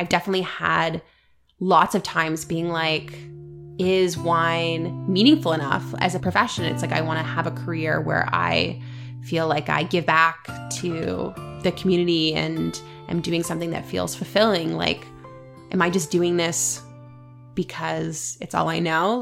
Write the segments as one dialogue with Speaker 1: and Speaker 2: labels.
Speaker 1: I definitely had lots of times being like, is wine meaningful enough as a profession? It's like I want to have a career where I feel like I give back to the community and am doing something that feels fulfilling. Like, am I just doing this because it's all I know?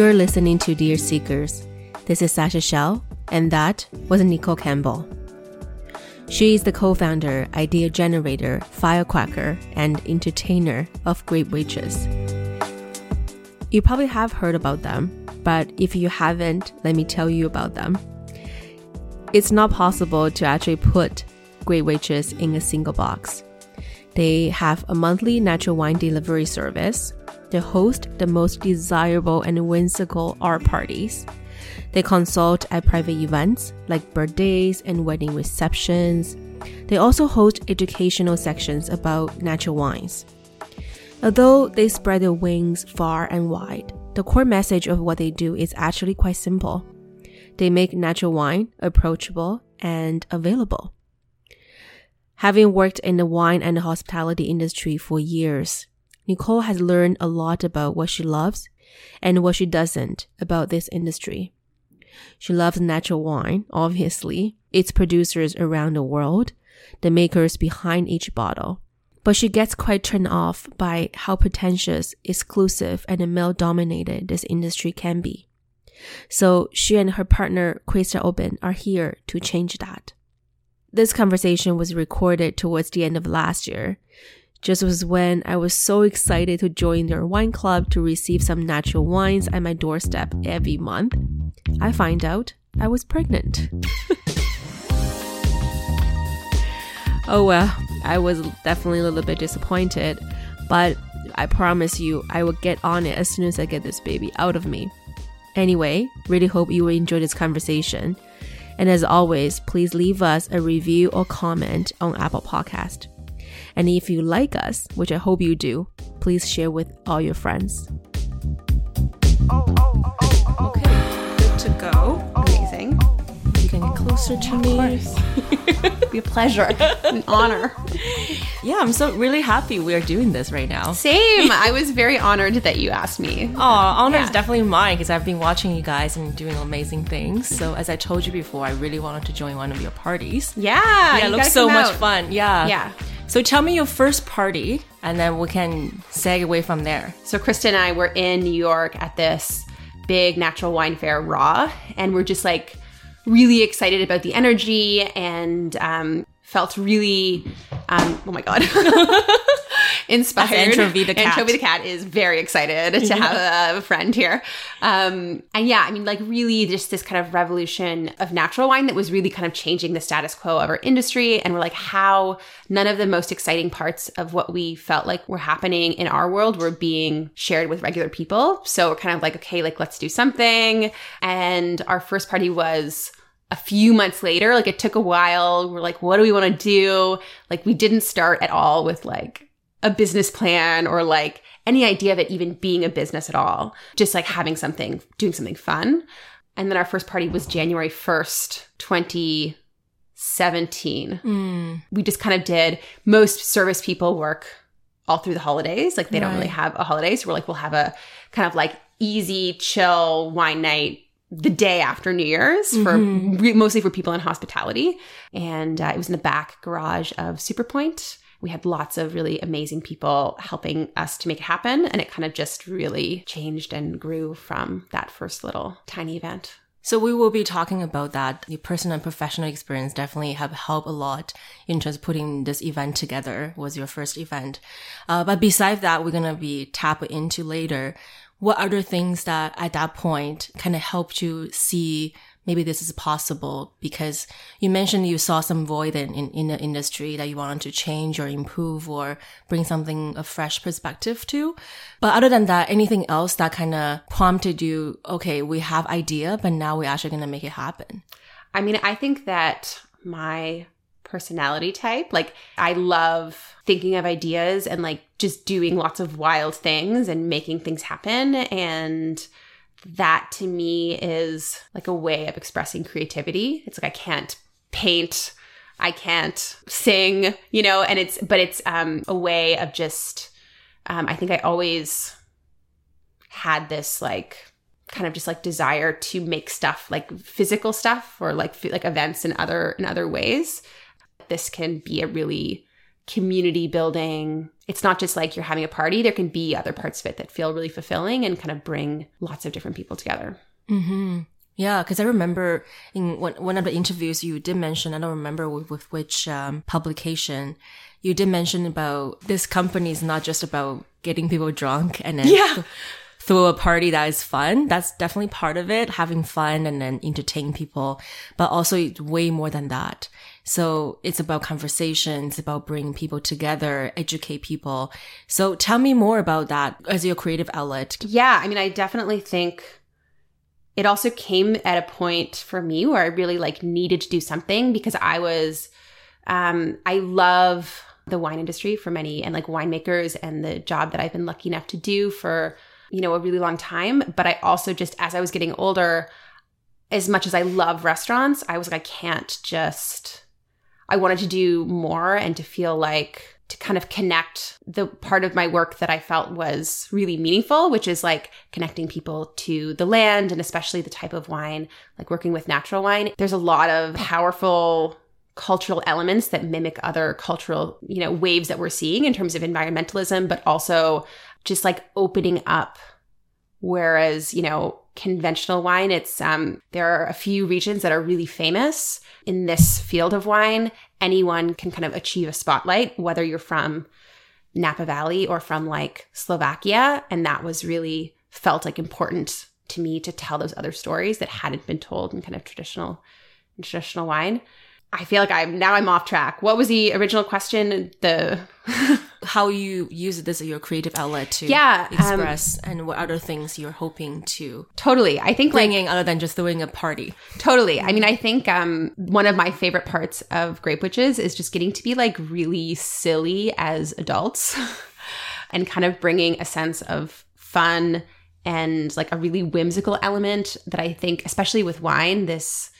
Speaker 2: You're listening to Dear Seekers. This is Sasha Shell, and that was Nicole Campbell. She is the co founder, idea generator, firecracker, and entertainer of Grape Witches. You probably have heard about them, but if you haven't, let me tell you about them. It's not possible to actually put Grape Witches in a single box. They have a monthly natural wine delivery service they host the most desirable and whimsical art parties. They consult at private events like birthdays and wedding receptions. They also host educational sections about natural wines. Although they spread their wings far and wide, the core message of what they do is actually quite simple. They make natural wine approachable and available. Having worked in the wine and hospitality industry for years, Nicole has learned a lot about what she loves and what she doesn't about this industry. She loves natural wine, obviously, its producers around the world, the makers behind each bottle. But she gets quite turned off by how pretentious, exclusive, and male dominated this industry can be. So she and her partner, Krista Oben, are here to change that. This conversation was recorded towards the end of last year, just was when I was so excited to join their wine club to receive some natural wines at my doorstep every month. I find out I was pregnant. oh well, I was definitely a little bit disappointed, but I promise you I will get on it as soon as I get this baby out of me. Anyway, really hope you will enjoy this conversation. And as always, please leave us a review or comment on Apple Podcast. And if you like us, which I hope you do, please share with all your friends.
Speaker 1: Okay, good to go. Amazing.
Speaker 2: You can get closer to me.
Speaker 1: Be a pleasure, an honor.
Speaker 2: Yeah, I'm so really happy we are doing this right now.
Speaker 1: Same. I was very honored that you asked me.
Speaker 2: Oh, honor yeah. is definitely mine because I've been watching you guys and doing amazing things. So as I told you before, I really wanted to join one of your parties.
Speaker 1: Yeah,
Speaker 2: yeah, it looks so much fun. Yeah,
Speaker 1: yeah.
Speaker 2: So tell me your first party, and then we can segue away from there.
Speaker 1: So Krista and I were in New York at this big natural wine fair, Raw, and we're just like really excited about the energy and um, felt really, um, oh my god, inspired.
Speaker 2: Anchovy the cat.
Speaker 1: Anchovy the cat is very excited to have a friend here. Um, and yeah, I mean, like really just this kind of revolution of natural wine that was really kind of changing the status quo of our industry. And we're like, how none of the most exciting parts of what we felt like were happening in our world were being shared with regular people. So we're kind of like, okay, like let's do something. And our first party was a few months later, like it took a while. We're like, what do we want to do? Like we didn't start at all with like a business plan or like any idea of it even being a business at all. Just like having something, doing something fun. And then our first party was January 1st, 2017. Mm. We just kind of did most service people work all through the holidays. Like they right. don't really have a holiday. So we're like, we'll have a kind of like easy, chill wine night the day after New Year's for mm-hmm. re- mostly for people in hospitality. And uh, it was in the back garage of Superpoint. We had lots of really amazing people helping us to make it happen. And it kind of just really changed and grew from that first little tiny event.
Speaker 2: So we will be talking about that. The personal and professional experience definitely have helped a lot in just putting this event together was your first event. Uh, but besides that, we're going to be tapping into later what other things that at that point kind of helped you see maybe this is possible because you mentioned you saw some void in, in, in, the industry that you wanted to change or improve or bring something a fresh perspective to but other than that anything else that kind of prompted you okay we have idea but now we're actually going to make it happen
Speaker 1: i mean i think that my personality type. Like I love thinking of ideas and like just doing lots of wild things and making things happen and that to me is like a way of expressing creativity. It's like I can't paint, I can't sing, you know, and it's but it's um a way of just um I think I always had this like kind of just like desire to make stuff like physical stuff or like like events in other in other ways this can be a really community building it's not just like you're having a party there can be other parts of it that feel really fulfilling and kind of bring lots of different people together
Speaker 2: mm-hmm. Yeah, because I remember in one, one of the interviews you did mention, I don't remember with, with which um, publication, you did mention about this company is not just about getting people drunk and then
Speaker 1: yeah
Speaker 2: throw a party that is fun. That's definitely part of it, having fun and then entertain people, but also it's way more than that. So it's about conversations, about bringing people together, educate people. So tell me more about that as your creative outlet.
Speaker 1: Yeah. I mean, I definitely think it also came at a point for me where I really like needed to do something because I was, um, I love the wine industry for many and like winemakers and the job that I've been lucky enough to do for you know, a really long time. But I also just, as I was getting older, as much as I love restaurants, I was like, I can't just, I wanted to do more and to feel like, to kind of connect the part of my work that I felt was really meaningful, which is like connecting people to the land and especially the type of wine, like working with natural wine. There's a lot of powerful cultural elements that mimic other cultural, you know, waves that we're seeing in terms of environmentalism, but also just like opening up. Whereas, you know, conventional wine, it's, um, there are a few regions that are really famous in this field of wine. Anyone can kind of achieve a spotlight, whether you're from Napa Valley or from like Slovakia. And that was really felt like important to me to tell those other stories that hadn't been told in kind of traditional traditional wine. I feel like I'm now I'm off track. What was the original question? The
Speaker 2: how you use this as your creative outlet to
Speaker 1: yeah,
Speaker 2: um, express um, and what other things you're hoping to
Speaker 1: totally. I think
Speaker 2: bringing like, other than just throwing a party.
Speaker 1: Totally. I mean, I think um, one of my favorite parts of Grape Witches is just getting to be like really silly as adults and kind of bringing a sense of fun and like a really whimsical element that I think, especially with wine, this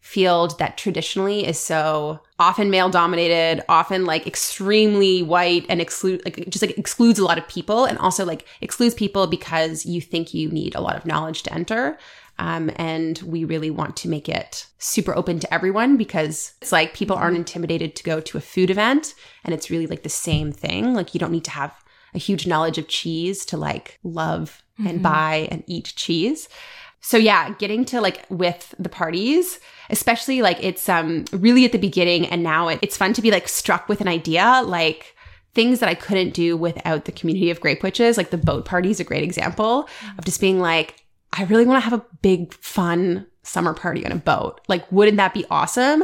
Speaker 1: field that traditionally is so often male dominated, often like extremely white and exclude like just like excludes a lot of people and also like excludes people because you think you need a lot of knowledge to enter. Um, and we really want to make it super open to everyone because it's like people aren't intimidated to go to a food event and it's really like the same thing. Like you don't need to have a huge knowledge of cheese to like love and mm-hmm. buy and eat cheese. So yeah, getting to like with the parties, especially like it's um really at the beginning and now it, it's fun to be like struck with an idea like things that I couldn't do without the community of grape witches. Like the boat party is a great example of just being like, I really want to have a big fun summer party on a boat. Like, wouldn't that be awesome?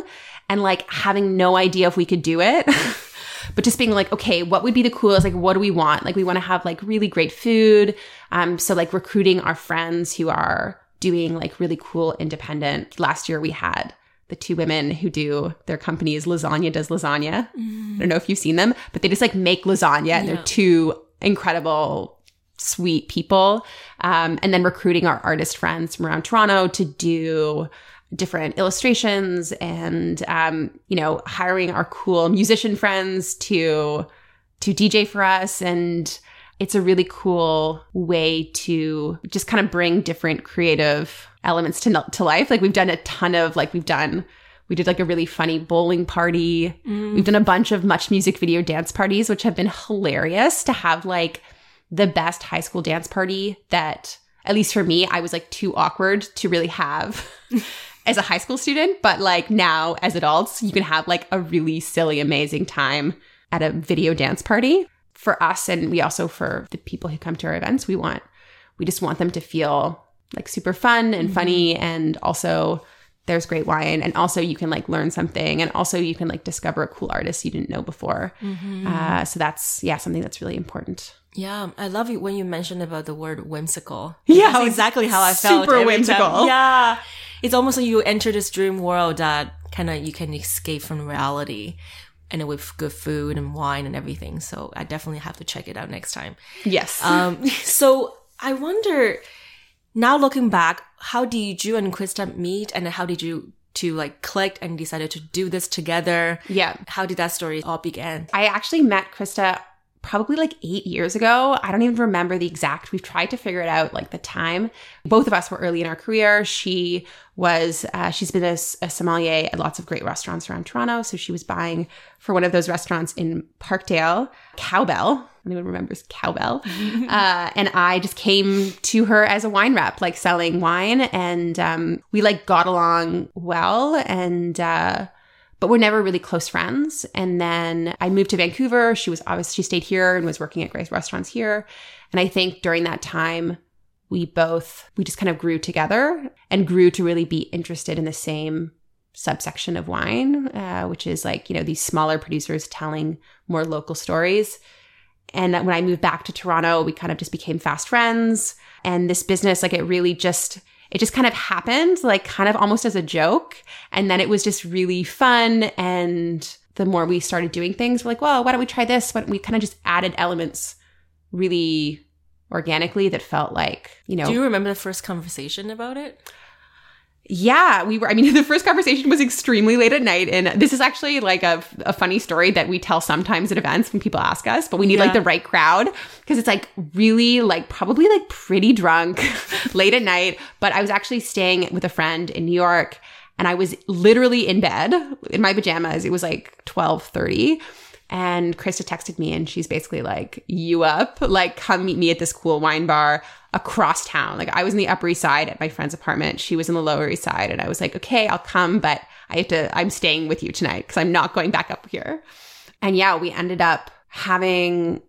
Speaker 1: And like having no idea if we could do it. but just being like, okay, what would be the coolest? Like, what do we want? Like, we want to have like really great food. Um, so like recruiting our friends who are doing like really cool independent. Last year we had the two women who do their companies lasagna does lasagna. Mm. I don't know if you've seen them, but they just like make lasagna and they're two incredible sweet people. Um, and then recruiting our artist friends from around Toronto to do different illustrations and um, you know hiring our cool musician friends to to DJ for us and it's a really cool way to just kind of bring different creative elements to, to life. Like we've done a ton of like we've done we did like a really funny bowling party. Mm. We've done a bunch of MuchMusic video dance parties which have been hilarious to have like the best high school dance party that at least for me I was like too awkward to really have. as a high school student, but like now as adults, you can have like a really silly, amazing time at a video dance party for us and we also for the people who come to our events we want we just want them to feel like super fun and mm-hmm. funny and also there's great wine and also you can like learn something and also you can like discover a cool artist you didn't know before mm-hmm. uh, so that's yeah something that's really important
Speaker 2: Yeah, I love it when you mentioned about the word whimsical.
Speaker 1: Yeah,
Speaker 2: That's exactly how I felt.
Speaker 1: super
Speaker 2: every time.
Speaker 1: whimsical.
Speaker 2: Yeah, it's almost like you enter this dream world that kind of you can escape from reality, and with good food and wine and everything. So I definitely have to check it out next time.
Speaker 1: Yes.
Speaker 2: Um, so I wonder now looking back, how did you and Krista meet, and how did you to like click and decided to do this together?
Speaker 1: yeah.
Speaker 2: How did that story all begin?
Speaker 1: I actually met Krista probably like eight years ago. I don't even remember the exact. We've tried to figure it out, like the time. Both of us were early in our career. She was, uh, she's been a, a sommelier at lots of great restaurants around Toronto. So she was buying for one of those restaurants in Parkdale, Cowbell. Anyone remembers Cowbell? uh, and I just came to her as a wine rep, like selling wine. And um, we like got along well. And, uh, but we're never really close friends. And then I moved to Vancouver. She was obviously, she stayed here and was working at great restaurants here. And I think during that time, we both, we just kind of grew together and grew to really be interested in the same subsection of wine, uh, which is like, you know, these smaller producers telling more local stories. And when I moved back to Toronto, we kind of just became fast friends. And this business, like, it really just, it just kind of happened, like, kind of almost as a joke. And then it was just really fun. And the more we started doing things, we're like, well, why don't we try this? But we kind of just added elements really organically that felt like, you know,
Speaker 2: Do you remember the first conversation about it?
Speaker 1: Yeah, we were. I mean, the first conversation was extremely late at night, and this is actually like a, a funny story that we tell sometimes at events when people ask us. But we need like the right crowd because it's like really like probably like pretty drunk late at night. But I was actually staying with a friend in New York, and I was literally in bed in my pajamas. It was like twelve thirty. And Krista texted me and she's basically like, You up? Like, come meet me at this cool wine bar across town. Like, I was in the Upper East Side at my friend's apartment. She was in the Lower East Side. And I was like, Okay, I'll come, but I have to, I'm staying with you tonight because I'm not going back up here. And yeah, we ended up having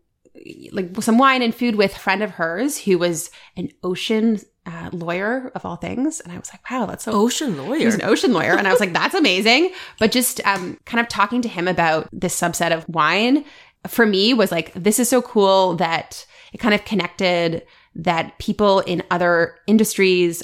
Speaker 1: like some wine and food with a friend of hers who was an ocean uh, lawyer of all things. And I was like, Wow, that's so
Speaker 2: Ocean
Speaker 1: he
Speaker 2: lawyer.
Speaker 1: was an ocean lawyer. And I was like, that's amazing. But just um, kind of talking to him about this subset of wine for me was like, this is so cool that it kind of connected that people in other industries,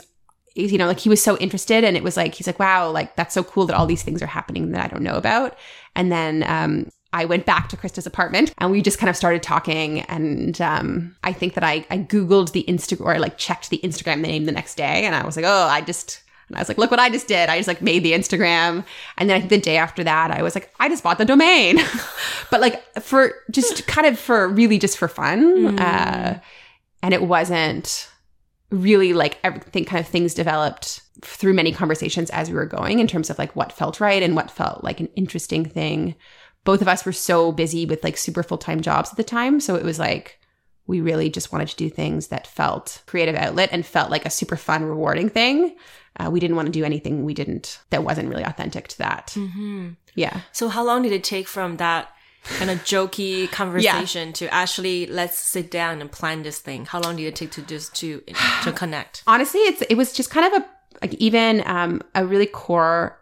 Speaker 1: you know, like he was so interested. And it was like, he's like, wow, like that's so cool that all these things are happening that I don't know about. And then, um, I went back to Krista's apartment and we just kind of started talking. And um, I think that I, I Googled the Instagram or I like checked the Instagram name the next day. And I was like, oh, I just, and I was like, look what I just did. I just like made the Instagram. And then I think the day after that, I was like, I just bought the domain. but like for just kind of for really just for fun. Uh, and it wasn't really like everything kind of things developed through many conversations as we were going in terms of like what felt right and what felt like an interesting thing both of us were so busy with like super full-time jobs at the time. So it was like we really just wanted to do things that felt creative outlet and felt like a super fun rewarding thing. Uh, we didn't want to do anything we didn't that wasn't really authentic to that.
Speaker 2: Hmm
Speaker 1: yeah.
Speaker 2: So how long did it take from that kind of jokey conversation to actually let's sit down and plan this thing? How long did it take to just to to connect?
Speaker 1: honestly it's it was just kind of a like even um a really core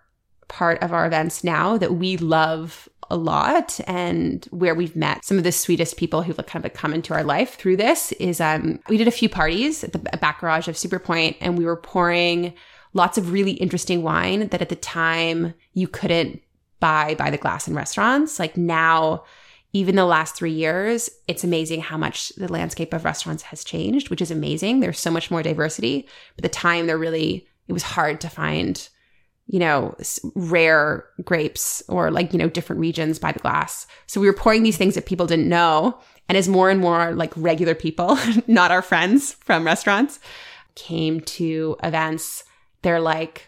Speaker 1: part of our events now that we love a lot and where we've met some of the sweetest people who've kind of come into our life through this is um we did a few parties at the back garage of Superpoint and we were pouring lots of really interesting wine that at the time you couldn't buy by the glass in restaurants like now even the last three years, it's amazing how much the landscape of restaurants has changed, which is amazing. There's so much more diversity. But the time there really, it was hard to find, you know, rare grapes or like, you know, different regions by the glass. So we were pouring these things that people didn't know. And as more and more like regular people, not our friends from restaurants, came to events, they're like,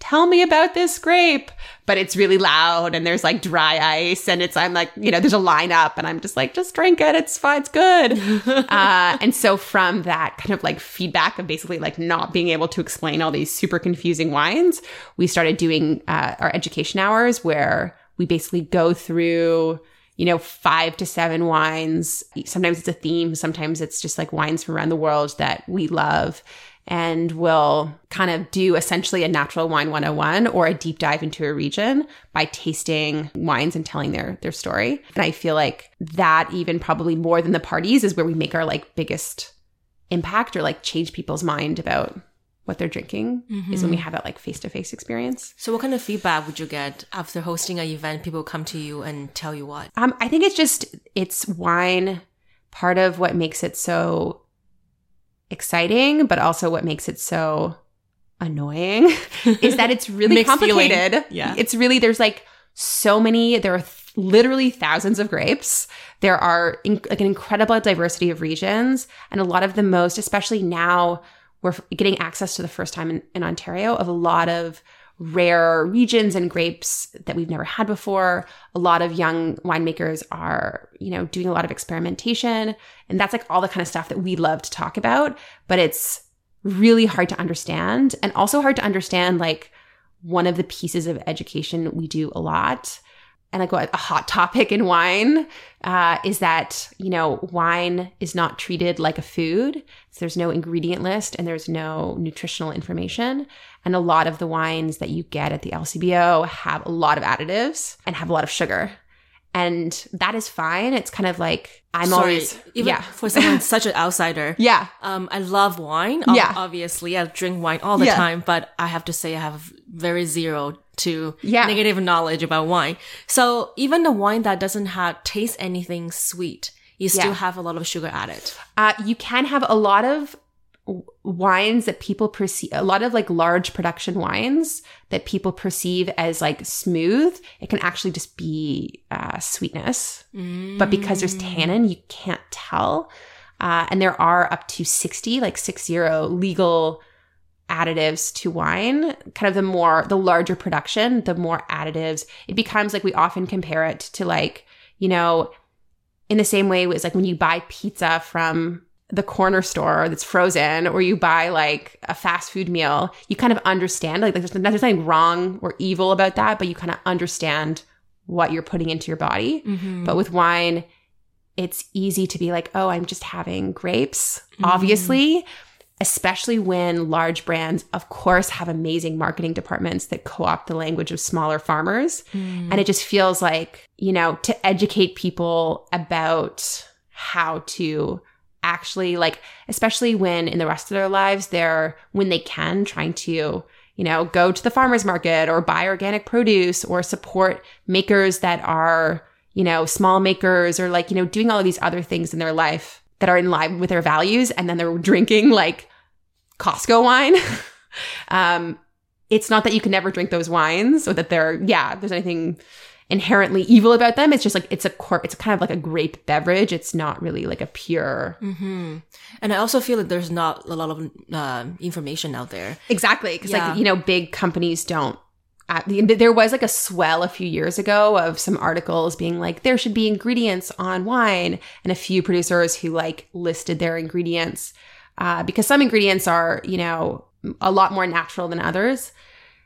Speaker 1: tell me about this grape but it's really loud and there's like dry ice and it's i'm like you know there's a lineup and i'm just like just drink it it's fine it's good uh, and so from that kind of like feedback of basically like not being able to explain all these super confusing wines we started doing uh, our education hours where we basically go through you know, five to seven wines. Sometimes it's a theme, sometimes it's just like wines from around the world that we love. And we'll kind of do essentially a natural wine 101 or a deep dive into a region by tasting wines and telling their their story. And I feel like that even probably more than the parties is where we make our like biggest impact or like change people's mind about what they're drinking mm-hmm. is when we have that like face to face experience.
Speaker 2: So, what kind of feedback would you get after hosting an event? People come to you and tell you what?
Speaker 1: Um, I think it's just it's wine. Part of what makes it so exciting, but also what makes it so annoying is that it's really complicated.
Speaker 2: Feeling. Yeah,
Speaker 1: it's really there's like so many. There are th- literally thousands of grapes. There are in- like an incredible diversity of regions, and a lot of the most, especially now we're getting access to the first time in, in Ontario of a lot of rare regions and grapes that we've never had before. A lot of young winemakers are, you know, doing a lot of experimentation. And that's like all the kind of stuff that we love to talk about, but it's really hard to understand and also hard to understand like one of the pieces of education we do a lot and like a hot topic in wine uh, is that you know wine is not treated like a food so there's no ingredient list and there's no nutritional information and a lot of the wines that you get at the lcbo have a lot of additives and have a lot of sugar and that is fine it's kind of like i'm
Speaker 2: Sorry,
Speaker 1: always
Speaker 2: even yeah for someone such an outsider
Speaker 1: yeah
Speaker 2: um i love wine
Speaker 1: yeah
Speaker 2: obviously i drink wine all the yeah. time but i have to say i have very zero to
Speaker 1: yeah.
Speaker 2: negative knowledge about wine. So even the wine that doesn't have taste anything sweet, you still yeah. have a lot of sugar added.
Speaker 1: Uh, you can have a lot of wines that people perceive a lot of like large production wines that people perceive as like smooth it can actually just be uh, sweetness. Mm. but because there's tannin you can't tell. Uh, and there are up to 60 like six zero legal additives to wine, kind of the more, the larger production, the more additives, it becomes like we often compare it to like, you know, in the same way it's like when you buy pizza from the corner store that's frozen or you buy like a fast food meal, you kind of understand like there's, there's nothing wrong or evil about that, but you kind of understand what you're putting into your body. Mm-hmm. But with wine, it's easy to be like, oh, I'm just having grapes, mm-hmm. obviously especially when large brands, of course, have amazing marketing departments that co opt the language of smaller farmers. Mm. And it just feels like, you know, to educate people about how to actually, like, especially when in the rest of their lives, they're, when they can, trying to, you know, go to the farmer's market or buy organic produce or support makers that are, you know, small makers or like, you know, doing all of these other things in their life that are in line with their values and then they're drinking like Costco wine. um, it's not that you can never drink those wines or that they're, yeah, there's anything inherently evil about them. It's just like, it's a corp, it's kind of like a grape beverage. It's not really like a pure.
Speaker 2: Mm-hmm. And I also feel that there's not a lot of uh, information out there.
Speaker 1: Exactly. Cause yeah. like, you know, big companies don't uh, there was like a swell a few years ago of some articles being like there should be ingredients on wine and a few producers who like listed their ingredients uh, because some ingredients are, you know, a lot more natural than others.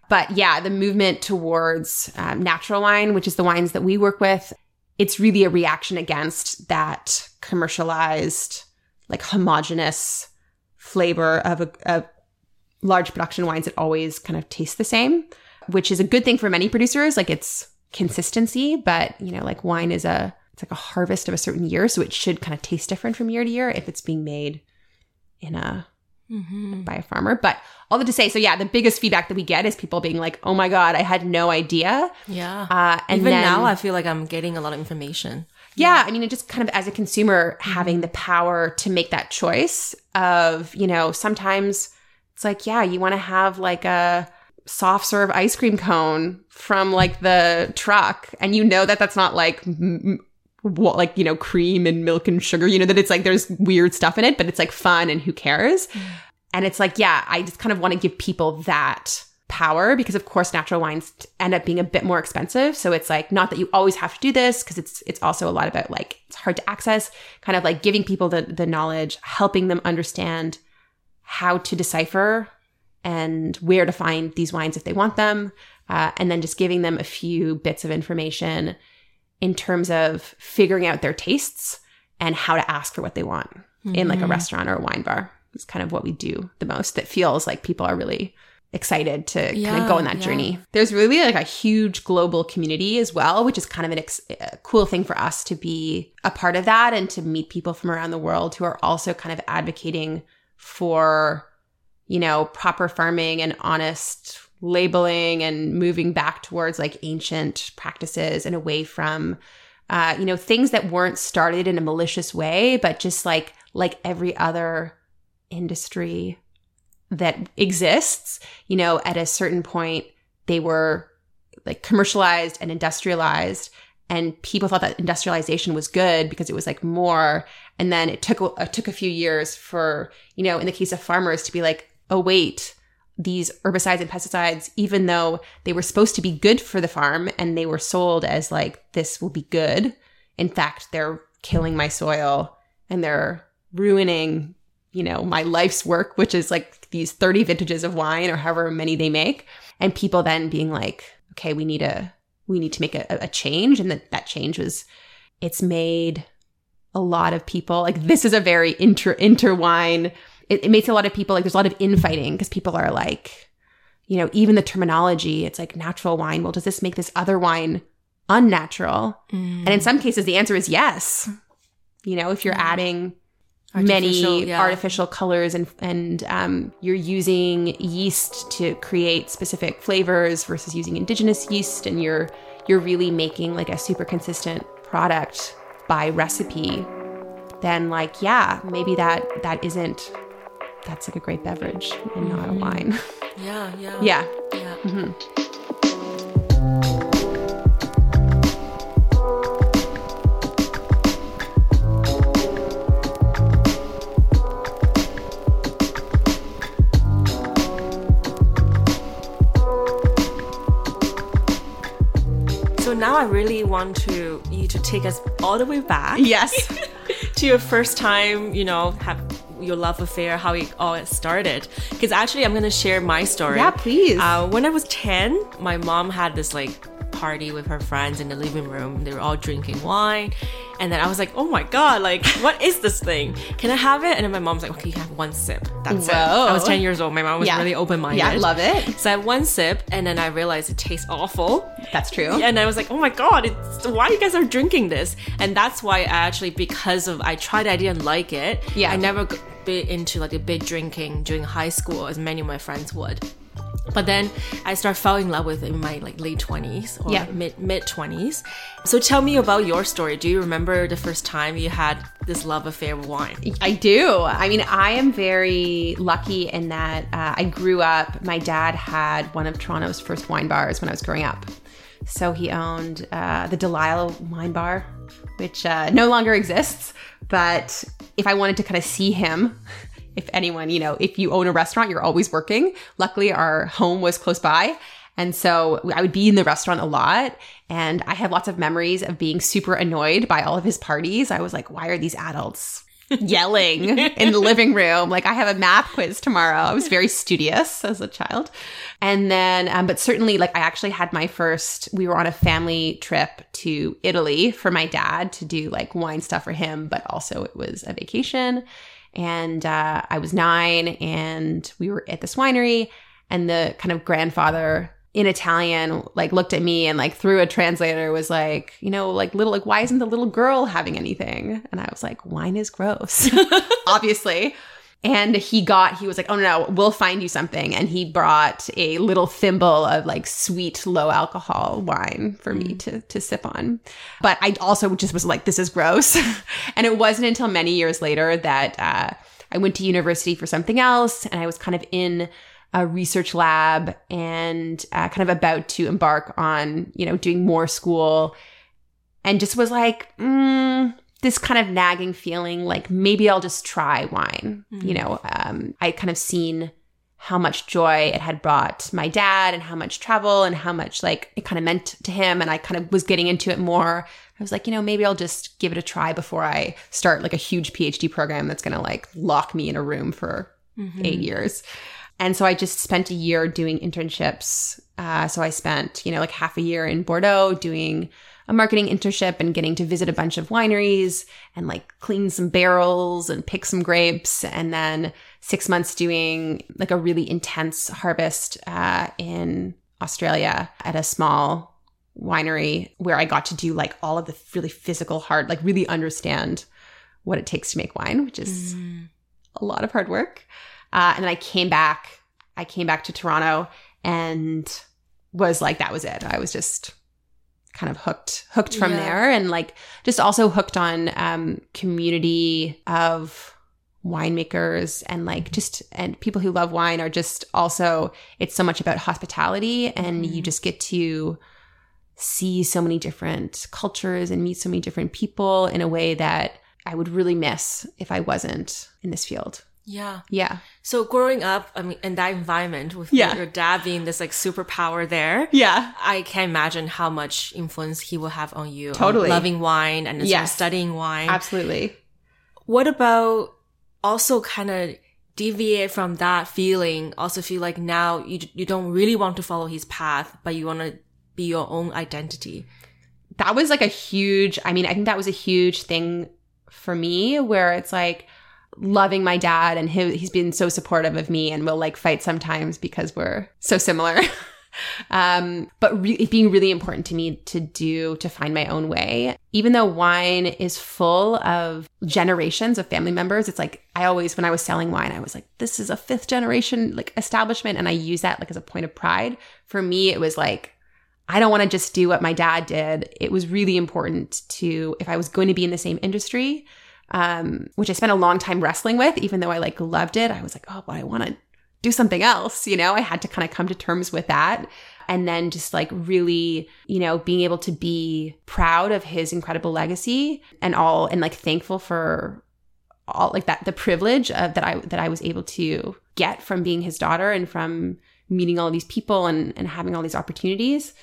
Speaker 1: But yeah, the movement towards um, natural wine, which is the wines that we work with, it's really a reaction against that commercialized, like homogenous flavor of a, a large production wines that always kind of taste the same, which is a good thing for many producers. Like it's consistency, but you know, like wine is a it's like a harvest of a certain year, so it should kind of taste different from year to year if it's being made in a mm-hmm. by a farmer. But all that to say, so yeah, the biggest feedback that we get is people being like, "Oh my god, I had no idea."
Speaker 2: Yeah.
Speaker 1: Uh,
Speaker 2: and even then, now, I feel like I'm getting a lot of information.
Speaker 1: Yeah, yeah, I mean, it just kind of as a consumer mm-hmm. having the power to make that choice of, you know, sometimes it's like, yeah, you want to have like a soft serve ice cream cone from like the truck and you know that that's not like m- what like you know cream and milk and sugar you know that it's like there's weird stuff in it but it's like fun and who cares mm. and it's like yeah i just kind of want to give people that power because of course natural wines end up being a bit more expensive so it's like not that you always have to do this because it's it's also a lot about like it's hard to access kind of like giving people the the knowledge helping them understand how to decipher and where to find these wines if they want them uh, and then just giving them a few bits of information in terms of figuring out their tastes and how to ask for what they want in like a mm-hmm. restaurant or a wine bar. It's kind of what we do the most that feels like people are really excited to kind of go on that
Speaker 2: yeah.
Speaker 1: journey. There's really like a huge global community as well, which is kind of an ex- a cool thing for us to be a part of that and to meet people from around the world who are also kind of advocating for, you know, proper farming and honest labeling and moving back towards like ancient practices and away from uh, you know, things that weren't started in a malicious way, but just like like every other industry that exists, you know, at a certain point they were like commercialized and industrialized and people thought that industrialization was good because it was like more. And then it took it took a few years for, you know, in the case of farmers to be like, "Oh wait, these herbicides and pesticides, even though they were supposed to be good for the farm and they were sold as like, this will be good, in fact, they're killing my soil and they're ruining, you know, my life's work, which is like these 30 vintages of wine or however many they make. And people then being like, okay, we need a, we need to make a, a change. And that, that change was, it's made a lot of people like this is a very inter interwine it, it makes a lot of people like there's a lot of infighting because people are like you know even the terminology it's like natural wine. Well does this make this other wine unnatural? And in some cases the answer is yes. You know if you're adding
Speaker 2: Artificial,
Speaker 1: many
Speaker 2: yeah.
Speaker 1: artificial colors and and um, you're using yeast to create specific flavors versus using indigenous yeast and you're you're really making like a super consistent product by recipe then like yeah maybe that that isn't that's like a great beverage and not a mm-hmm. wine.
Speaker 2: Yeah, yeah.
Speaker 1: yeah.
Speaker 2: Yeah. Mm-hmm. So now I really want to you to take us all the way back.
Speaker 1: Yes.
Speaker 2: To your first time, you know, have your love affair, how it all started. Because actually, I'm gonna share my story.
Speaker 1: yeah please
Speaker 2: Uh, when I was 10, my mom had this like party with her friends in the living room. They were all drinking wine. And then I was like, oh my God, like, what is this thing? Can I have it? And then my mom's like, okay, you have one sip. That's it.
Speaker 1: Whoa.
Speaker 2: I was 10 years old. My mom was
Speaker 1: Yeah.
Speaker 2: really open minded.
Speaker 1: yeah I love it
Speaker 2: So I had one sip and then I realized it tastes awful.
Speaker 1: that's true
Speaker 2: And I was like, oh my God, it's, why you guys are drinking this? And that's why I actually, because of, I tried it, I didn't like it.
Speaker 1: Yeah.
Speaker 2: I never got bit into like a big drinking during high school as many of my friends would. But then I started falling in love with it in my like late twenties or
Speaker 1: Yeah.
Speaker 2: mid mid twenties. So tell me about your story. Do you remember the first time you had this love affair with wine?
Speaker 1: I do. I mean, I am very lucky in that uh, I grew up. My dad had one of Toronto's first wine bars when I was growing up. So he owned uh, the Delisle Wine Bar, which uh, no longer exists. But if I wanted to kind of see him, if anyone, you know, if you own a restaurant, you're always working. Luckily, our home was close by. And so I would be in the restaurant a lot. And I have lots of memories of being super annoyed by all of his parties. I was like, why are these adults yelling in the living room? Like, I have a math quiz tomorrow. I was very studious as a child. And then, um, but certainly, like, I actually had my first, we were on a family trip to Italy for my dad to do like wine stuff for him, but also it was a vacation. And uh, I was nine and we were at this winery, and the kind of grandfather in Italian like looked at me and like through a translator was like, you know, like little like why isn't the little girl having anything? And I was like, wine is gross. Obviously. And he got, he was like, oh no, no, we'll find you something. And he brought a little thimble of like sweet, low alcohol wine for me to, to sip on. But I also just was like, this is gross. and it wasn't until many years later that uh, I went to university for something else and I was kind of in a research lab and uh, kind of about to embark on, you know, doing more school and just was like, mm, this kind of nagging feeling like maybe I'll just try wine. You know, um, I kind of seen how much joy it had brought my dad and how much travel and how much like it kind of meant to him. And I kind of was getting into it more. I was like, you know, maybe I'll just give it a try before I start like a huge PhD program that's going to like lock me in a room for eight years. And so I just spent a year doing internships. Uh, so I spent, you know, like half a year in Bordeaux doing a marketing internship and getting to visit a bunch of wineries and like clean some barrels and pick some grapes. And then six months doing like a really intense harvest uh, in Australia at a small winery where I got to do like all of the really physical hard, like really understand what it takes to make wine, which is mm. a lot of hard work. Uh, and then I came back, I came back to Toronto and was like, that was it. I was just kind of hooked, hooked from yeah. there and like just also hooked on, um, community of winemakers and like just, and people who love wine are just also, it's so much about hospitality and mm. you just get to, see so many different cultures and meet so many different people in a way that I would really miss if I wasn't in this field.
Speaker 2: Yeah.
Speaker 1: Yeah.
Speaker 2: So growing up, I mean, in that environment with yeah. your dad being this like superpower there.
Speaker 1: Yeah.
Speaker 2: I can't imagine how much influence he will have on you.
Speaker 1: Totally.
Speaker 2: On loving wine and yes. studying wine.
Speaker 1: Absolutely.
Speaker 2: What about also kind of deviate from that feeling? Also feel like now you, you don't really want to follow his path, but you want to be your own identity.
Speaker 1: That was like a huge, I mean, I think that was a huge thing for me where it's like loving my dad and he, he's been so supportive of me and we'll like fight sometimes because we're so similar. um, but re- being really important to me to do to find my own way. Even though wine is full of generations of family members, it's like I always, when I was selling wine, I was like, this is a fifth generation like establishment. And I use that like as a point of pride. For me, it was like, I don't want to just do what my dad did. It was really important to, if I was going to be in the same industry, um, which I spent a long time wrestling with, even though I like loved it, I was like, oh, but I want to do something else. You know, I had to kind of come to terms with that. And then just like really, you know, being able to be proud of his incredible legacy and all, and like thankful for all like that, the privilege of, that I, that I was able to get from being his daughter and from meeting all these people and, and having all these opportunities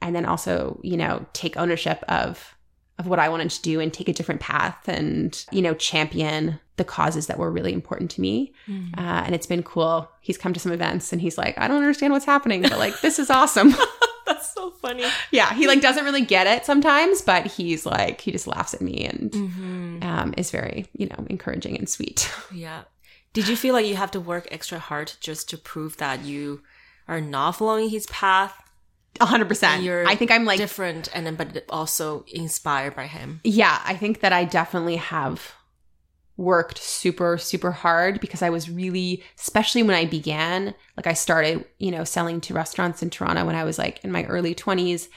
Speaker 1: and then also you know take ownership of of what I wanted to do and take a different path and you know champion the causes that were really important to me. Mm. uh, and it's been cool. He's come to some events and he's like I don't understand what's happening but like this is awesome.
Speaker 2: That's so funny.
Speaker 1: Yeah he like doesn't really get it sometimes but he's like he just laughs at me and mm-hmm. um, is very you know encouraging and sweet.
Speaker 2: Yeah. Did you feel like you have to work extra hard just to prove that you are not following his path
Speaker 1: hundred percent. I think I'm like
Speaker 2: different, and then but also inspired by him.
Speaker 1: Yeah, I think that I definitely have worked super super hard because I was really, especially when I began, like I started, you know, selling to restaurants in Toronto when I was like in my early twenties,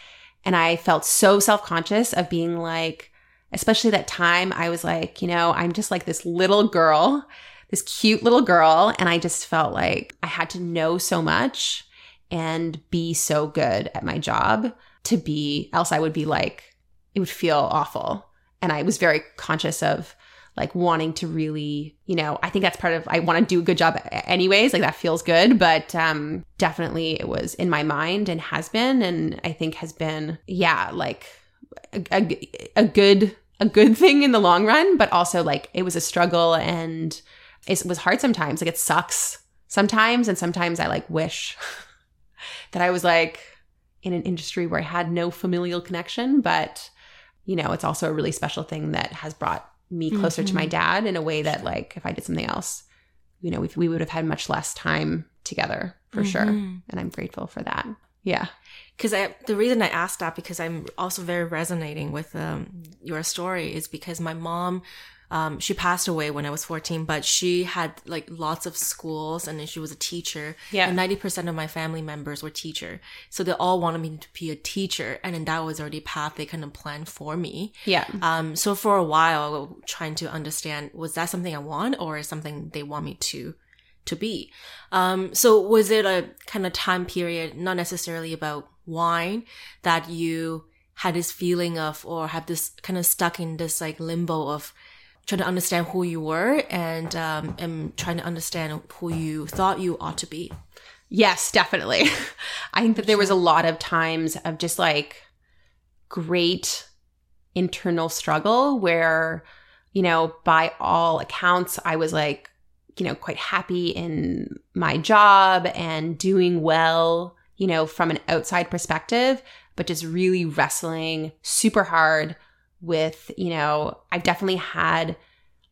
Speaker 1: and I felt so self conscious of being like, especially that time, I was like, you know, I'm just like this little girl. This cute little girl, and I just felt like I had to know so much and be so good at my job to be, else I would be like, it would feel awful. And I was very conscious of like wanting to really, you know, I think that's part of, I want to do a good job anyways. Like that feels good. But um, definitely it was in my mind and has been. And I think has been, yeah, like a, a, a good, a good thing in the long run. But also like it was a struggle and it was hard sometimes. Like it sucks sometimes. And sometimes I like wish that I was like in an industry where I had no familial connection, but you know, it's also a really special thing that has brought me closer mm-hmm. to my mm-hmm. dad in a way that like if I did something else, you know, we, we would have had much less time together for mm-hmm. sure. And I'm grateful for that. Yeah.
Speaker 2: Because I the reason I asked that because I'm also very resonating with um, your story is because my mom um, she passed away when I was 14, but she had like lots of schools and then she was a teacher.
Speaker 1: Yeah.
Speaker 2: And 90% of my family members were teacher. So they all wanted me to be a teacher. And then that was already a path they kind of planned for me.
Speaker 1: Yeah.
Speaker 2: Um, so for a while, trying to understand, was that something I want or is something they want me to, to be? Um, so was it a kind of time period, not necessarily about wine that you had this feeling of, or have this kind of stuck in this like limbo of, trying to understand who you were and um, and trying to understand who you thought you ought to be.
Speaker 1: Yes, definitely. I think that there was a lot of times of just like great internal struggle where, you know, by all accounts, I was like you know, quite happy in my job and doing well, you know, from an outside perspective, but just really wrestling super hard with, you know, I've definitely had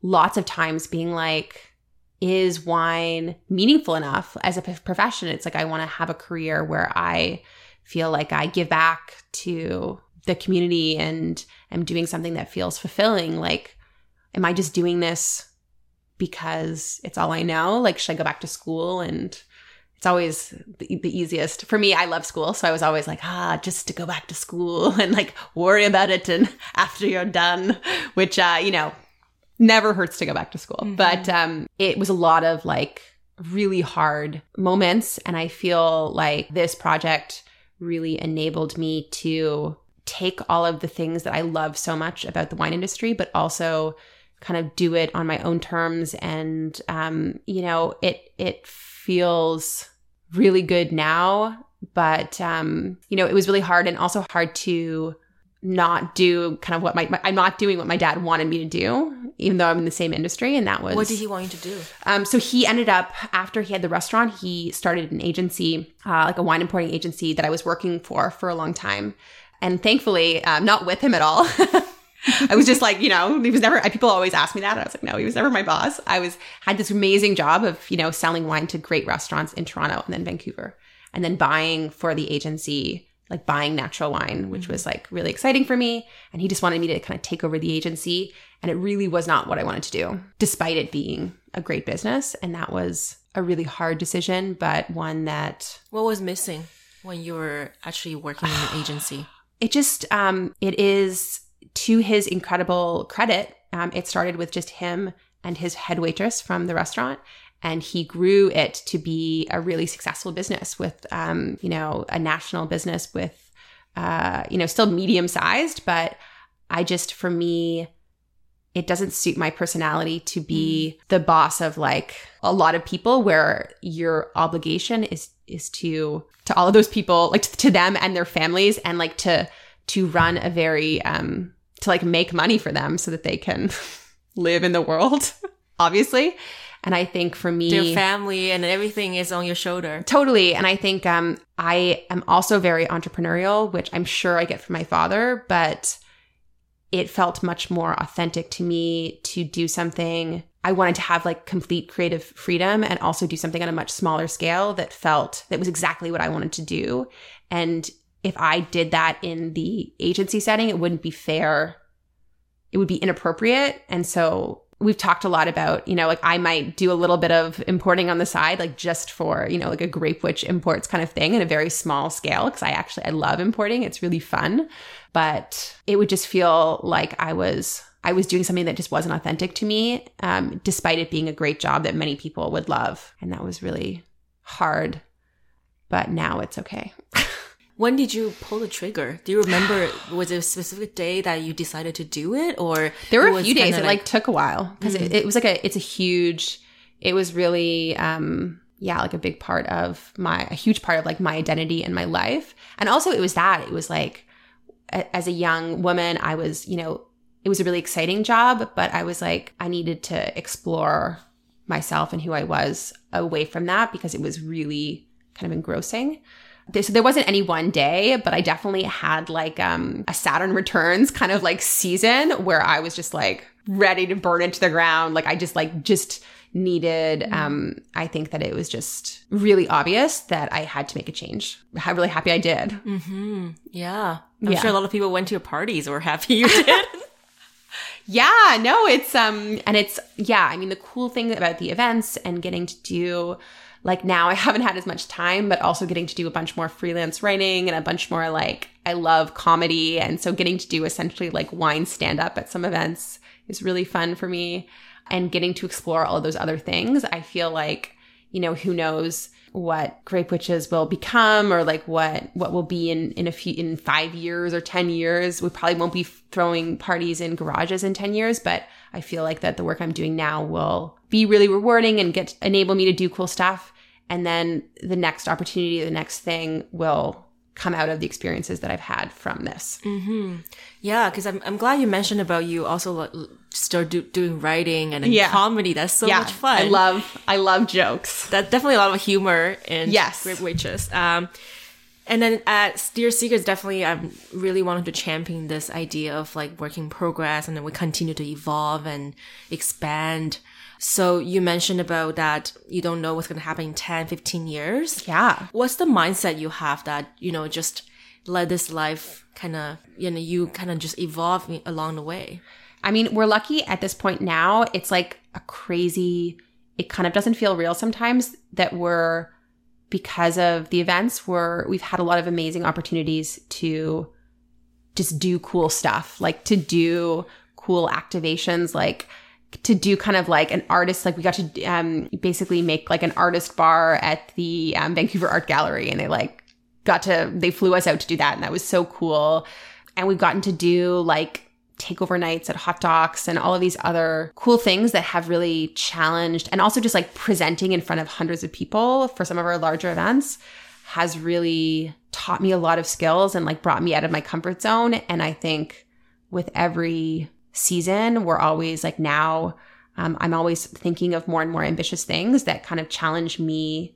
Speaker 1: lots of times being like, is wine meaningful enough as a profession? It's like I want to have a career where I feel like I give back to the community and am doing something that feels fulfilling. Like, am I just doing this because it's all I know? Like, should I go back to school? And it's always the, the easiest for me. I love school. So I was always like, ah, just to go back to school and like worry about it. And after you're done, which, uh, you know, never hurts to go back to school. Mm-hmm. But um, it was a lot of like really hard moments. And I feel like this project really enabled me to take all of the things that I love so much about the wine industry, but also kind of do it on my own terms. And, um, you know, it, it feels really good now, but, um, you know, it was really hard and also hard to not do kind of what my, my, I'm not doing what my dad wanted me to do, even though I'm in the same industry. And that was
Speaker 2: what did he want you to do?
Speaker 1: Um, so he ended up after he had the restaurant, he started an agency, uh, like a wine importing agency that I was working for for a long time, and thankfully, um, not with him at all. I was just like, you know, he was never. People always ask me that. I was like, no, he was never my boss. I was had this amazing job of you know selling wine to great restaurants in Toronto and then Vancouver, and then buying for the agency like buying natural wine, which was like really exciting for me. And he just wanted me to kind of take over the agency. And it really was not what I wanted to do, despite it being a great business. And that was a really hard decision, but one that.
Speaker 2: What was missing when you were actually working in the agency?
Speaker 1: It just, um, it is to his incredible credit. Um, it started with just him and his head waitress from the restaurant and he grew it to be a really successful business with um, you know a national business with uh, you know still medium sized but i just for me it doesn't suit my personality to be mm. the boss of like a lot of people where your obligation is is to to all of those people like to, to them and their families and like to to run a very um to like make money for them so that they can live in the world obviously and I think for me,
Speaker 2: your family and everything is on your shoulder.
Speaker 1: Totally. And I think um, I am also very entrepreneurial, which I'm sure I get from my father, but it felt much more authentic to me to do something. I wanted to have like complete creative freedom and also do something on a much smaller scale that felt that was exactly what I wanted to do. And if I did that in the agency setting, it wouldn't be fair. It would be inappropriate. And so we've talked a lot about, you know, like I might do a little bit of importing on the side, like just for, you know, like a grape witch imports kind of thing in a very small scale. Cause I actually, I love importing. It's really fun, but it would just feel like I was, I was doing something that just wasn't authentic to me, um, despite it being a great job that many people would love. And that was really hard, but now it's okay.
Speaker 2: When did you pull the trigger? Do you remember? was it a specific day that you decided to do it, or
Speaker 1: there were a few days? It like, took a while because mm-hmm. it, it was like a it's a huge. It was really um yeah like a big part of my a huge part of like my identity and my life, and also it was that it was like a, as a young woman I was you know it was a really exciting job, but I was like I needed to explore myself and who I was away from that because it was really kind of engrossing so there wasn't any one day, but I definitely had like um, a Saturn Returns kind of like season where I was just like ready to burn into the ground. Like I just like just needed mm-hmm. um i think that it was just really obvious that i had to make a change i'm really happy i did
Speaker 2: mm-hmm. yeah i'm yeah. sure a lot of people went to your parties were happy you did
Speaker 1: yeah no it's um and it's yeah i mean the cool thing about the events and getting to do like now I haven't had as much time, but also getting to do a bunch more freelance writing and a bunch more like I love comedy. And so getting to do essentially like wine stand up at some events is really fun for me. And getting to explore all of those other things, I feel like, you know, who knows what grape witches will become or like what what will be in in a few in 5 years or 10 years we probably won't be throwing parties in garages in 10 years but i feel like that the work i'm doing now will be really rewarding and get enable me to do cool stuff and then the next opportunity the next thing will come out of the experiences that I've had from this. Mm-hmm.
Speaker 2: Yeah, because I'm, I'm glad you mentioned about you also like, start do, doing writing and
Speaker 1: Yeah.
Speaker 2: comedy. That's so
Speaker 1: yeah,
Speaker 2: much fun.
Speaker 1: I love I love jokes.
Speaker 2: That's definitely a lot of humor in
Speaker 1: Yes.
Speaker 2: Grape Witches. Um, and then at Dear Seekers, definitely I'm really wanting to champion this idea of like work in progress and then we continue to evolve and expand. So you mentioned about that you don't know what's going to happen in 10, 15 years.
Speaker 1: Yeah.
Speaker 2: What's the mindset you have that, you know, just let this life kind of, you know, you kind of just evolve along the way?
Speaker 1: I mean, we're lucky at this point now. It's like a crazy, it kind of doesn't feel real sometimes that we're, because of the events, we're, we've had a lot of amazing opportunities to just do cool stuff, like to do cool activations, like to do kind of like an artist, like we got to um, basically make like an artist bar at the um, Vancouver Art Gallery and they like got to, they flew us out to do that. And that was so cool. And we've gotten to do like takeover nights at Hot Docs and all of these other cool things that have really challenged and also just like presenting in front of hundreds of people for some of our larger events has really taught me a lot of skills and like brought me out of my comfort zone. And I think with every season, we're always like now, um, I'm always thinking of more and more ambitious things that kind of challenge me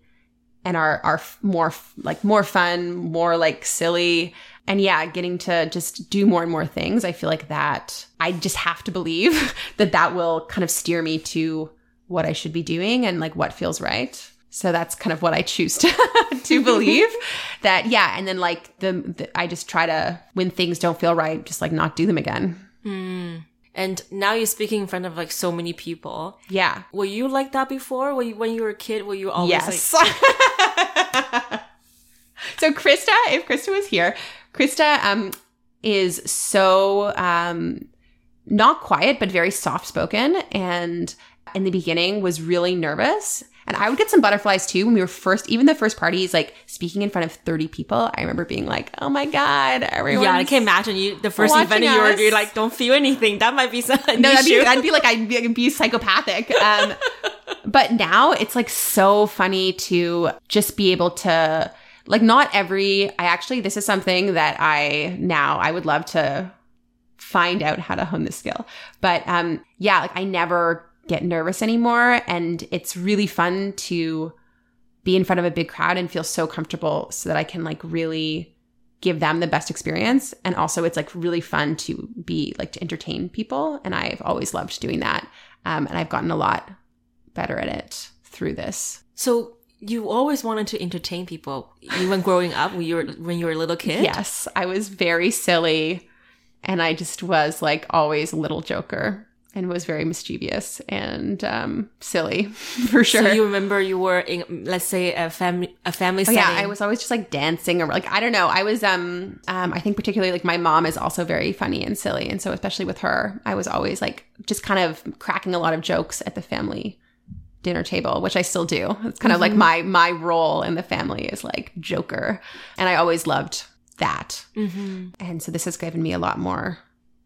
Speaker 1: and are are more like more fun, more like silly. And yeah, getting to just do more and more things. I feel like that I just have to believe that that will kind of steer me to what I should be doing and like what feels right. So that's kind of what I choose to to believe that yeah, and then like the, the I just try to when things don't feel right, just like not do them again.
Speaker 2: And now you're speaking in front of like so many people.
Speaker 1: Yeah.
Speaker 2: Were you like that before? Were you, when you were a kid? Were you always
Speaker 1: Yes.
Speaker 2: like,
Speaker 1: so Krista, if Krista was here, Krista um is so um not quiet but very soft spoken and in the beginning was really nervous. And I would get some butterflies too when we were first, even the first parties, like speaking in front of 30 people. I remember being like, oh my God, everyone.
Speaker 2: yeah, I can imagine you, the first event you were, you're like, don't feel anything. That might be some
Speaker 1: No, that'd be, that'd be like I'd be, I'd be psychopathic. Um, but now it's like so funny to just be able to like not every. I actually this is something that I now I would love to find out how to hone this skill. But um, yeah, like I never get nervous anymore, and it's really fun to be in front of a big crowd and feel so comfortable so that I can like really give them the best experience. And also it's like really fun to be like to entertain people. And I've always loved doing that. Um, and I've gotten a lot better at it through this.
Speaker 2: so you always wanted to entertain people, even growing up when you were, when you were a little kid?
Speaker 1: Yes, I was very silly. And I just was like always a little joker and was very mischievous and um, silly for sure.
Speaker 2: So you remember you were in, let's say, a family, a family
Speaker 1: Oh,
Speaker 2: setting.
Speaker 1: yeah, I was always just like dancing or like I don't know. I was um um I think particularly like my mom is also very funny and silly, and so especially with her, I was always like just kind of cracking a lot of jokes at the family dinner table, which I still do. It's kind of like my my role in the family is like joker, and I always loved that.
Speaker 2: Mm-hmm.
Speaker 1: And so this has given me a lot more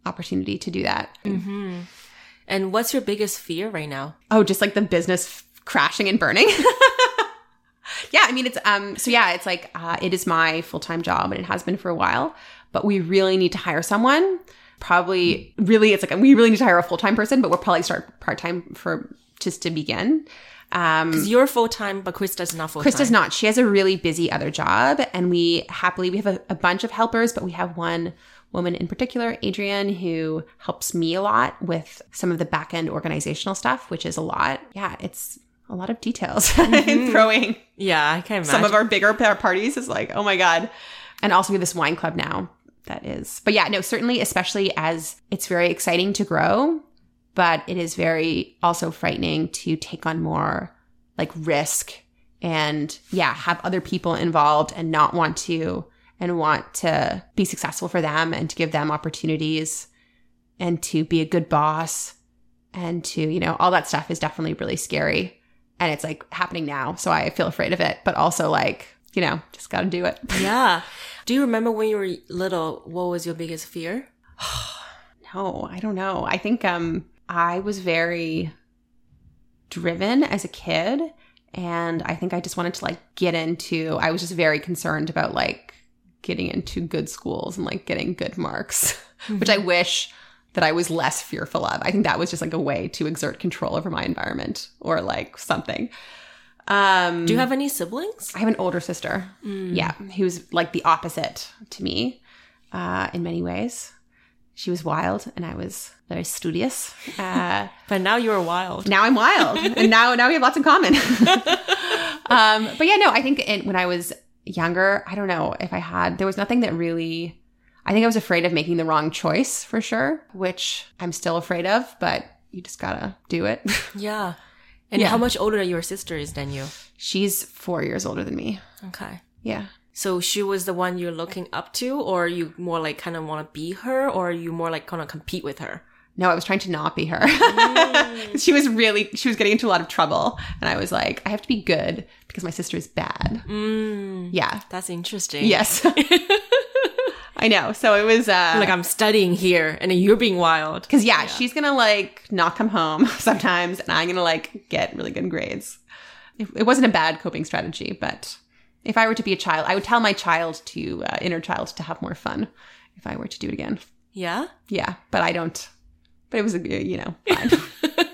Speaker 1: opportunity to do that.
Speaker 2: Mm-hmm. And what's your biggest fear right now?
Speaker 1: Oh, just like the business f- crashing and burning. yeah, I mean it's um so yeah, it's like uh, it is my full-time job and it has been for a while, but we really need to hire someone. Probably really it's like we really need to hire a full-time person, but we'll probably start part-time for just to begin. Um
Speaker 2: Because you're full time, but Krista's not full time.
Speaker 1: Krista's not. She has a really busy other job, and we happily we have a, a bunch of helpers, but we have one woman in particular, Adrian, who helps me a lot with some of the back end organizational stuff, which is a lot. Yeah, it's a lot of details in mm-hmm. throwing
Speaker 2: Yeah, I can imagine.
Speaker 1: some of our bigger parties is like, oh my god. And also we have this wine club now that is. But yeah, no, certainly especially as it's very exciting to grow, but it is very also frightening to take on more like risk and yeah, have other people involved and not want to and want to be successful for them and to give them opportunities and to be a good boss and to, you know, all that stuff is definitely really scary. And it's like happening now. So I feel afraid of it, but also like, you know, just got to do it.
Speaker 2: yeah. Do you remember when you were little? What was your biggest fear?
Speaker 1: No, I don't know. I think um I was very driven as a kid and I think I just wanted to like get into I was just very concerned about like getting into good schools and like getting good marks, which I wish that I was less fearful of. I think that was just like a way to exert control over my environment or like something. Um,
Speaker 2: Do you have any siblings?
Speaker 1: I have an older sister. Yeah, who's like the opposite to me uh, in many ways. She was wild, and I was very studious. Uh,
Speaker 2: But now you're wild.
Speaker 1: now I'm wild, and now now we have lots in common. um, but yeah, no, I think it, when I was younger, I don't know if I had. There was nothing that really. I think I was afraid of making the wrong choice for sure, which I'm still afraid of. But you just gotta do it.
Speaker 2: Yeah. And
Speaker 1: Yeah.
Speaker 2: how much older your sister is than you?
Speaker 1: She's four years older than me.
Speaker 2: Okay.
Speaker 1: Yeah.
Speaker 2: So she was the one you're looking up to, or you more like kind of want to be her, or you more like kind of compete with her?
Speaker 1: No, I was trying to not be her. she was really, she was getting into a lot of trouble. And I was like, I have to be good because my sister is bad.
Speaker 2: Mm,
Speaker 1: Yeah.
Speaker 2: that's interesting.
Speaker 1: Yes. I know. So it was, uh,
Speaker 2: Like I'm studying here, and you're being wild.
Speaker 1: Because yeah, she's gonna like not come home sometimes, and I'm gonna like get really good grades. It, it wasn't a bad coping strategy, but if I were to be a child, I would tell my child to uh, inner child to have more fun. If I were to do it again,
Speaker 2: Yeah.
Speaker 1: yeah, but I don't. But it was a you know.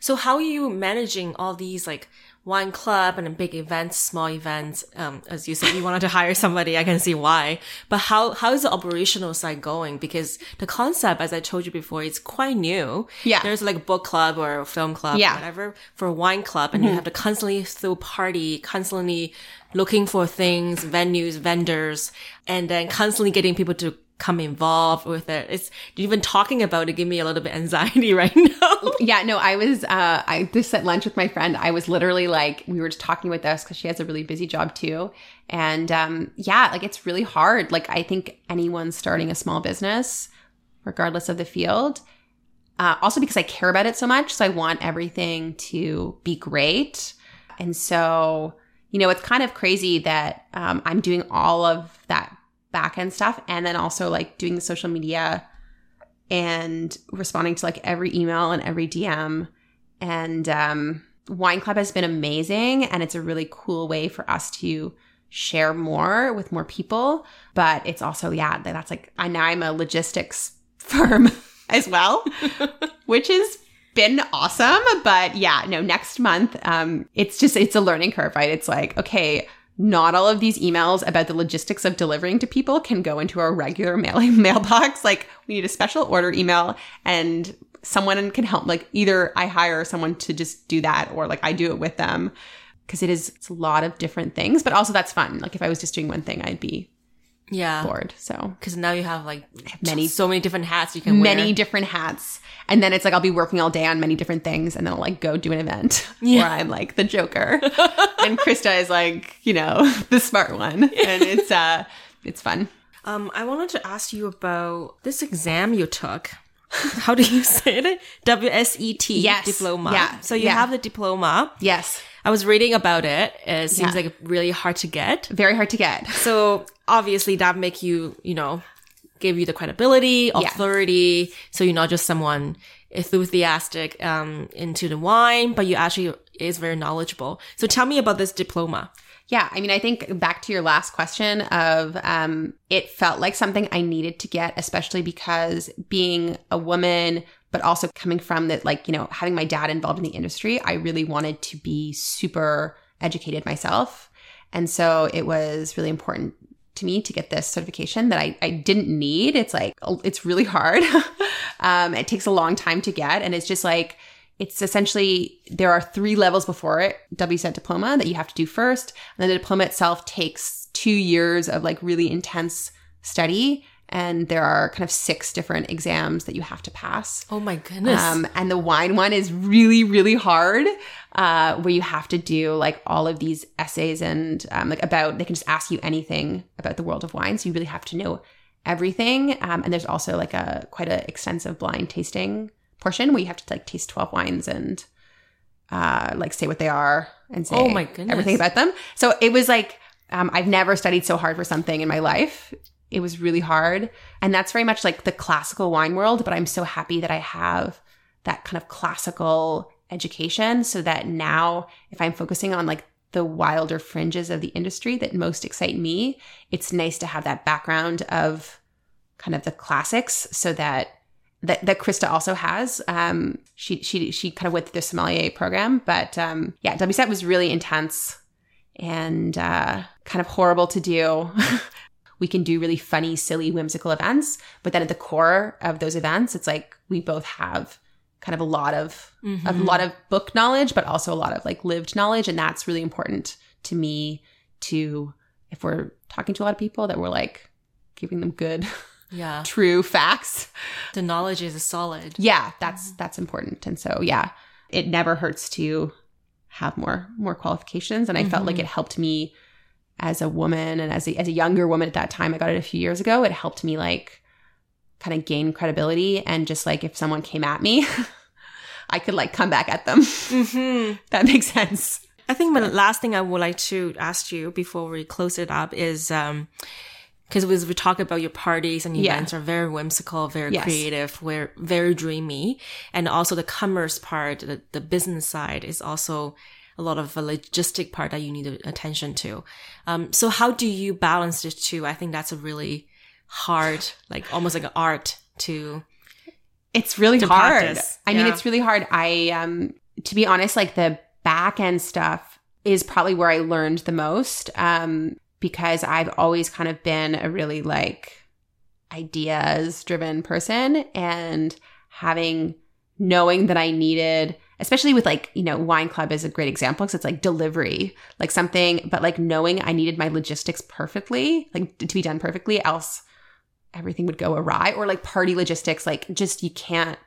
Speaker 2: So how are you managing all these like wine club and big events, small events? Um, as you said, you wanted to hire somebody. I can see why. But how how is the operational side going? Because the concept, as I told you before, is quite new.
Speaker 1: Yeah.
Speaker 2: There's like a book club or a film club,
Speaker 1: Yeah.
Speaker 2: or whatever, for a wine club, and you have to constantly throw party, constantly looking for things, venues, vendors, and then constantly getting people to come involved with it. It's even talking about it give me a little bit anxiety right now.
Speaker 1: yeah, no, I was. Uh, I just at lunch with my friend. I was literally like, we were just talking with us because she has a really busy job too, and um, yeah, like it's really hard. Like I think anyone starting a small business, regardless of the field, uh, also because I care about it so much, so I want everything to be great, and so you know, it's kind of crazy that um, I'm doing all of that back end stuff, and then also like doing the social media and responding to like every email and every DM. And um, Wine Club has been amazing, and it's a really cool way for us to share more with more people. But it's also, yeah, that's like I now I'm a logistics firm as well, which has been awesome. But yeah, no, next month, um, it's just it's a learning curve, right? It's like okay. Not all of these emails about the logistics of delivering to people can go into our regular mailing mailbox. Like we need a special order email and someone can help like either I hire someone to just do that or like I do it with them because it is a lot of different things, but also that's fun. Like if I was just doing one thing, I'd be
Speaker 2: yeah.
Speaker 1: bored. So
Speaker 2: Because now you have like
Speaker 1: Many-
Speaker 2: so many different hats you can
Speaker 1: many
Speaker 2: wear.
Speaker 1: different hats. And then it's like I'll be working all day on many different things and then I'll like go do an event
Speaker 2: Yeah.
Speaker 1: where I'm like the Joker. and Krista is like, you know, the smart one. And it's uh it's fun.
Speaker 2: Um, I wanted to ask you about this exam you took. How do you say it? WSET
Speaker 1: Yes.
Speaker 2: diploma.
Speaker 1: Yeah.
Speaker 2: So you
Speaker 1: Yeah.
Speaker 2: have the diploma.
Speaker 1: Yes.
Speaker 2: I was reading about it. It seems
Speaker 1: Yeah.
Speaker 2: like really hard to get.
Speaker 1: Very hard to get.
Speaker 2: So obviously that make you, you know, give you the credibility,
Speaker 1: Yeah.
Speaker 2: authority. So you're not just someone enthusiastic um, into the wine, but you actually is very knowledgeable. So tell me about this diploma.
Speaker 1: Yeah, I mean, I think back to your last question of um, it felt like something I needed to get, especially because being a woman, but also coming from that, like, you know, having my dad involved in the industry, I really wanted to be super educated myself. And so it was really important to me to get this certification that I, I didn't need. It's like, it's really hard. um, it takes a long time to get. And it's just like, it's essentially there are three levels before it WSET diploma that you have to do first. And then the diploma itself takes two years of like really intense study. And there are kind of six different exams that you have to pass.
Speaker 2: Oh my goodness.
Speaker 1: Um, and the wine one is really, really hard, uh, where you have to do like all of these essays and um, like about, they can just ask you anything about the world of wine. So you really have to know everything. Um, and there's also like a quite an extensive blind tasting portion where you have to like taste 12 wines and uh, like say what they are and say
Speaker 2: Oh my goodness.
Speaker 1: everything about them. So it was like, um, I've never studied so hard for something in my life. It was really hard. And that's very much like the classical wine world, but I'm so happy that I have that kind of classical education so that now if I'm focusing on like the wilder fringes of the industry that most excite me. It's nice to have that background of kind of the classics so that that, that Krista also has. Um, she she she kind of went through the sommelier program, but um, yeah, WSET was really intense and uh, kind of horrible to do. we can do really funny, silly, whimsical events, but then at the core of those events, it's like we both have kind of a lot of mm-hmm. a lot of book knowledge, but also a lot of like lived knowledge, and that's really important to me. To if we're talking to a lot of people, that we're like giving them good
Speaker 2: yeah
Speaker 1: true facts
Speaker 2: the knowledge is solid
Speaker 1: yeah that's that's important and so yeah it never hurts to have more more qualifications and i mm-hmm. felt like mm-hmm. it helped me as a woman and as a, as a younger woman at that time i got it a few years ago it helped me like kind of gain credibility and just like if someone came at me i could like come back at them mm-hmm. that makes sense
Speaker 2: i think the last thing i would like to ask you before we close it up is um because as we talk about your parties and events yeah. are very whimsical, very yes. creative, very, very dreamy. And also the commerce part, the, the business side is also a lot of a logistic part that you need attention to. Um, so how do you balance the two? I think that's a really hard, like almost like an art to.
Speaker 1: It's really hard. Practice. I yeah. mean, it's really hard. I, um, to be honest, like the back end stuff is probably where I learned the most. Um, because I've always kind of been a really like ideas driven person and having knowing that I needed especially with like you know wine club is a great example because it's like delivery like something but like knowing i needed my logistics perfectly like to be done perfectly else everything would go awry or like party logistics like just you can't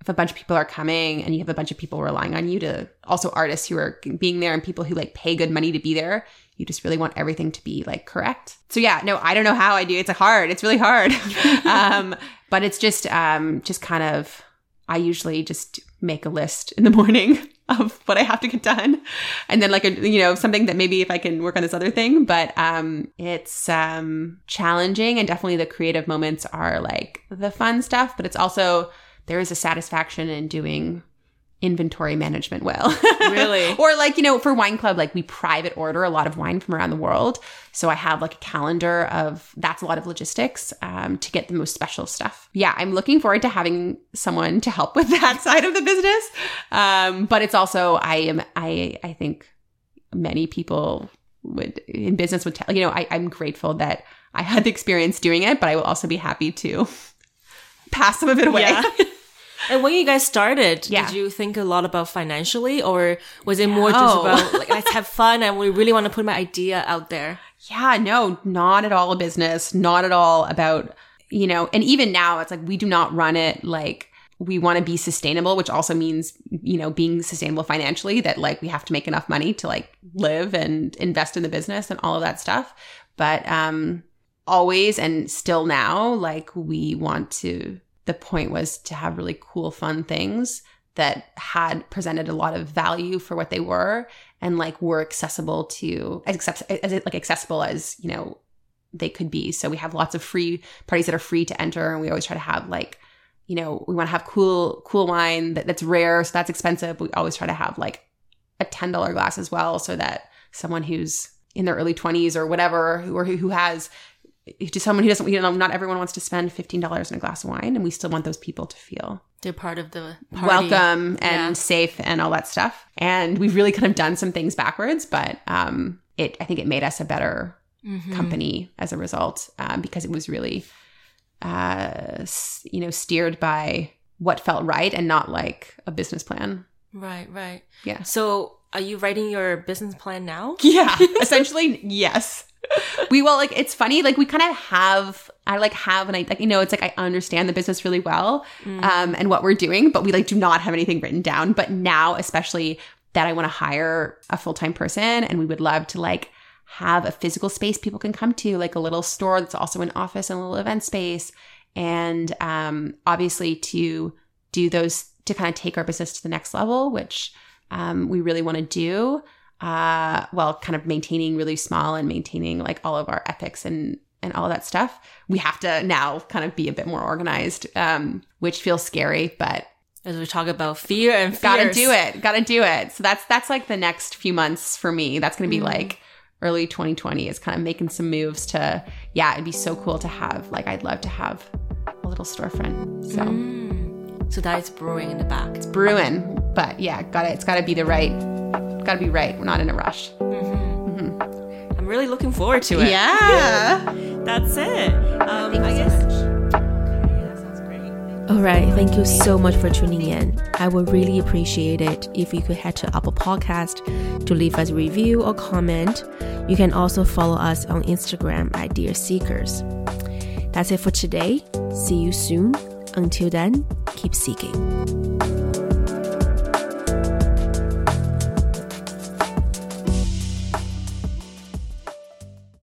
Speaker 1: if a bunch of people are coming and you have a bunch of people relying on you to also artists who are being there and people who like pay good money to be there you just really want everything to be like correct. So yeah, no, I don't know how I do. It's hard. It's really hard. um, but it's just, um, just kind of, I usually just make a list in the morning of what I have to get done. And then like a, you know, something that maybe if I can work on this other thing, but, um, it's, um, challenging and definitely the creative moments are like the fun stuff, but it's also, there is a satisfaction in doing inventory management well.
Speaker 2: really?
Speaker 1: or like, you know, for wine club, like we private order a lot of wine from around the world. So I have like a calendar of that's a lot of logistics um, to get the most special stuff. Yeah, I'm looking forward to having someone to help with that side of the business. Um, but it's also I am I I think many people would in business would tell you know I, I'm grateful that I had the experience doing it, but I will also be happy to pass some of it away. Yeah.
Speaker 2: And when you guys started, yeah. did you think a lot about financially or was it more just about like let's have fun and we really want to put my idea out there?
Speaker 1: Yeah, no, not at all a business, not at all about, you know, and even now it's like we do not run it like we want to be sustainable, which also means, you know, being sustainable financially that like we have to make enough money to like live and invest in the business and all of that stuff. But um always and still now like we want to the point was to have really cool, fun things that had presented a lot of value for what they were and like were accessible to as, as like accessible as you know they could be. So we have lots of free parties that are free to enter and we always try to have like you know we want to have cool cool wine that, that's rare so that's expensive. We always try to have like a $10 glass as well so that someone who's in their early 20s or whatever or who, who has to someone who doesn't, you know, not everyone wants to spend $15 in a glass of wine. And we still want those people to feel
Speaker 2: they're part of the party.
Speaker 1: welcome and yeah. safe and all that stuff. And we've really kind of done some things backwards, but um, it, I think it made us a better mm-hmm. company as a result um, because it was really, uh, you know, steered by what felt right and not like a business plan.
Speaker 2: Right, right.
Speaker 1: Yeah.
Speaker 2: So are you writing your business plan now?
Speaker 1: Yeah, essentially, yes we will like it's funny like we kind of have I like have and I like you know it's like I understand the business really well mm. um and what we're doing but we like do not have anything written down. But now especially that I want to hire a full-time person and we would love to like have a physical space people can come to like a little store that's also an office and a little event space. And um obviously to do those to kind of take our business to the next level which um, we really want to do uh, well, kind of maintaining really small and maintaining like all of our ethics and and all that stuff. We have to now kind of be a bit more organized, um, which feels scary, but
Speaker 3: As we talk about fear and fears.
Speaker 1: Gotta do it. Gotta do it. So that's that's like the next few months for me. That's gonna be
Speaker 3: Mm-hmm.
Speaker 1: like early 2020 is kind of making some moves to yeah, it'd be so cool to have like I'd love to have a little storefront. So
Speaker 3: Mm. So that is brewing in the back.
Speaker 1: It's brewing. But yeah, gotta it's gotta be the right gotta be right. We're not in a rush.
Speaker 3: I'm really looking forward to it.
Speaker 1: Yeah.
Speaker 3: That's it. Um,
Speaker 1: Thank
Speaker 3: I
Speaker 1: you so
Speaker 3: guess.
Speaker 1: much.
Speaker 3: Okay, that sounds great.
Speaker 2: All right, thank you so much for tuning in. I would really appreciate it if you could head to Apple Podcast to leave us a review or comment. You can also follow us on Instagram at Dear Seekers. That's it for today. See you soon. Until then, keep seeking.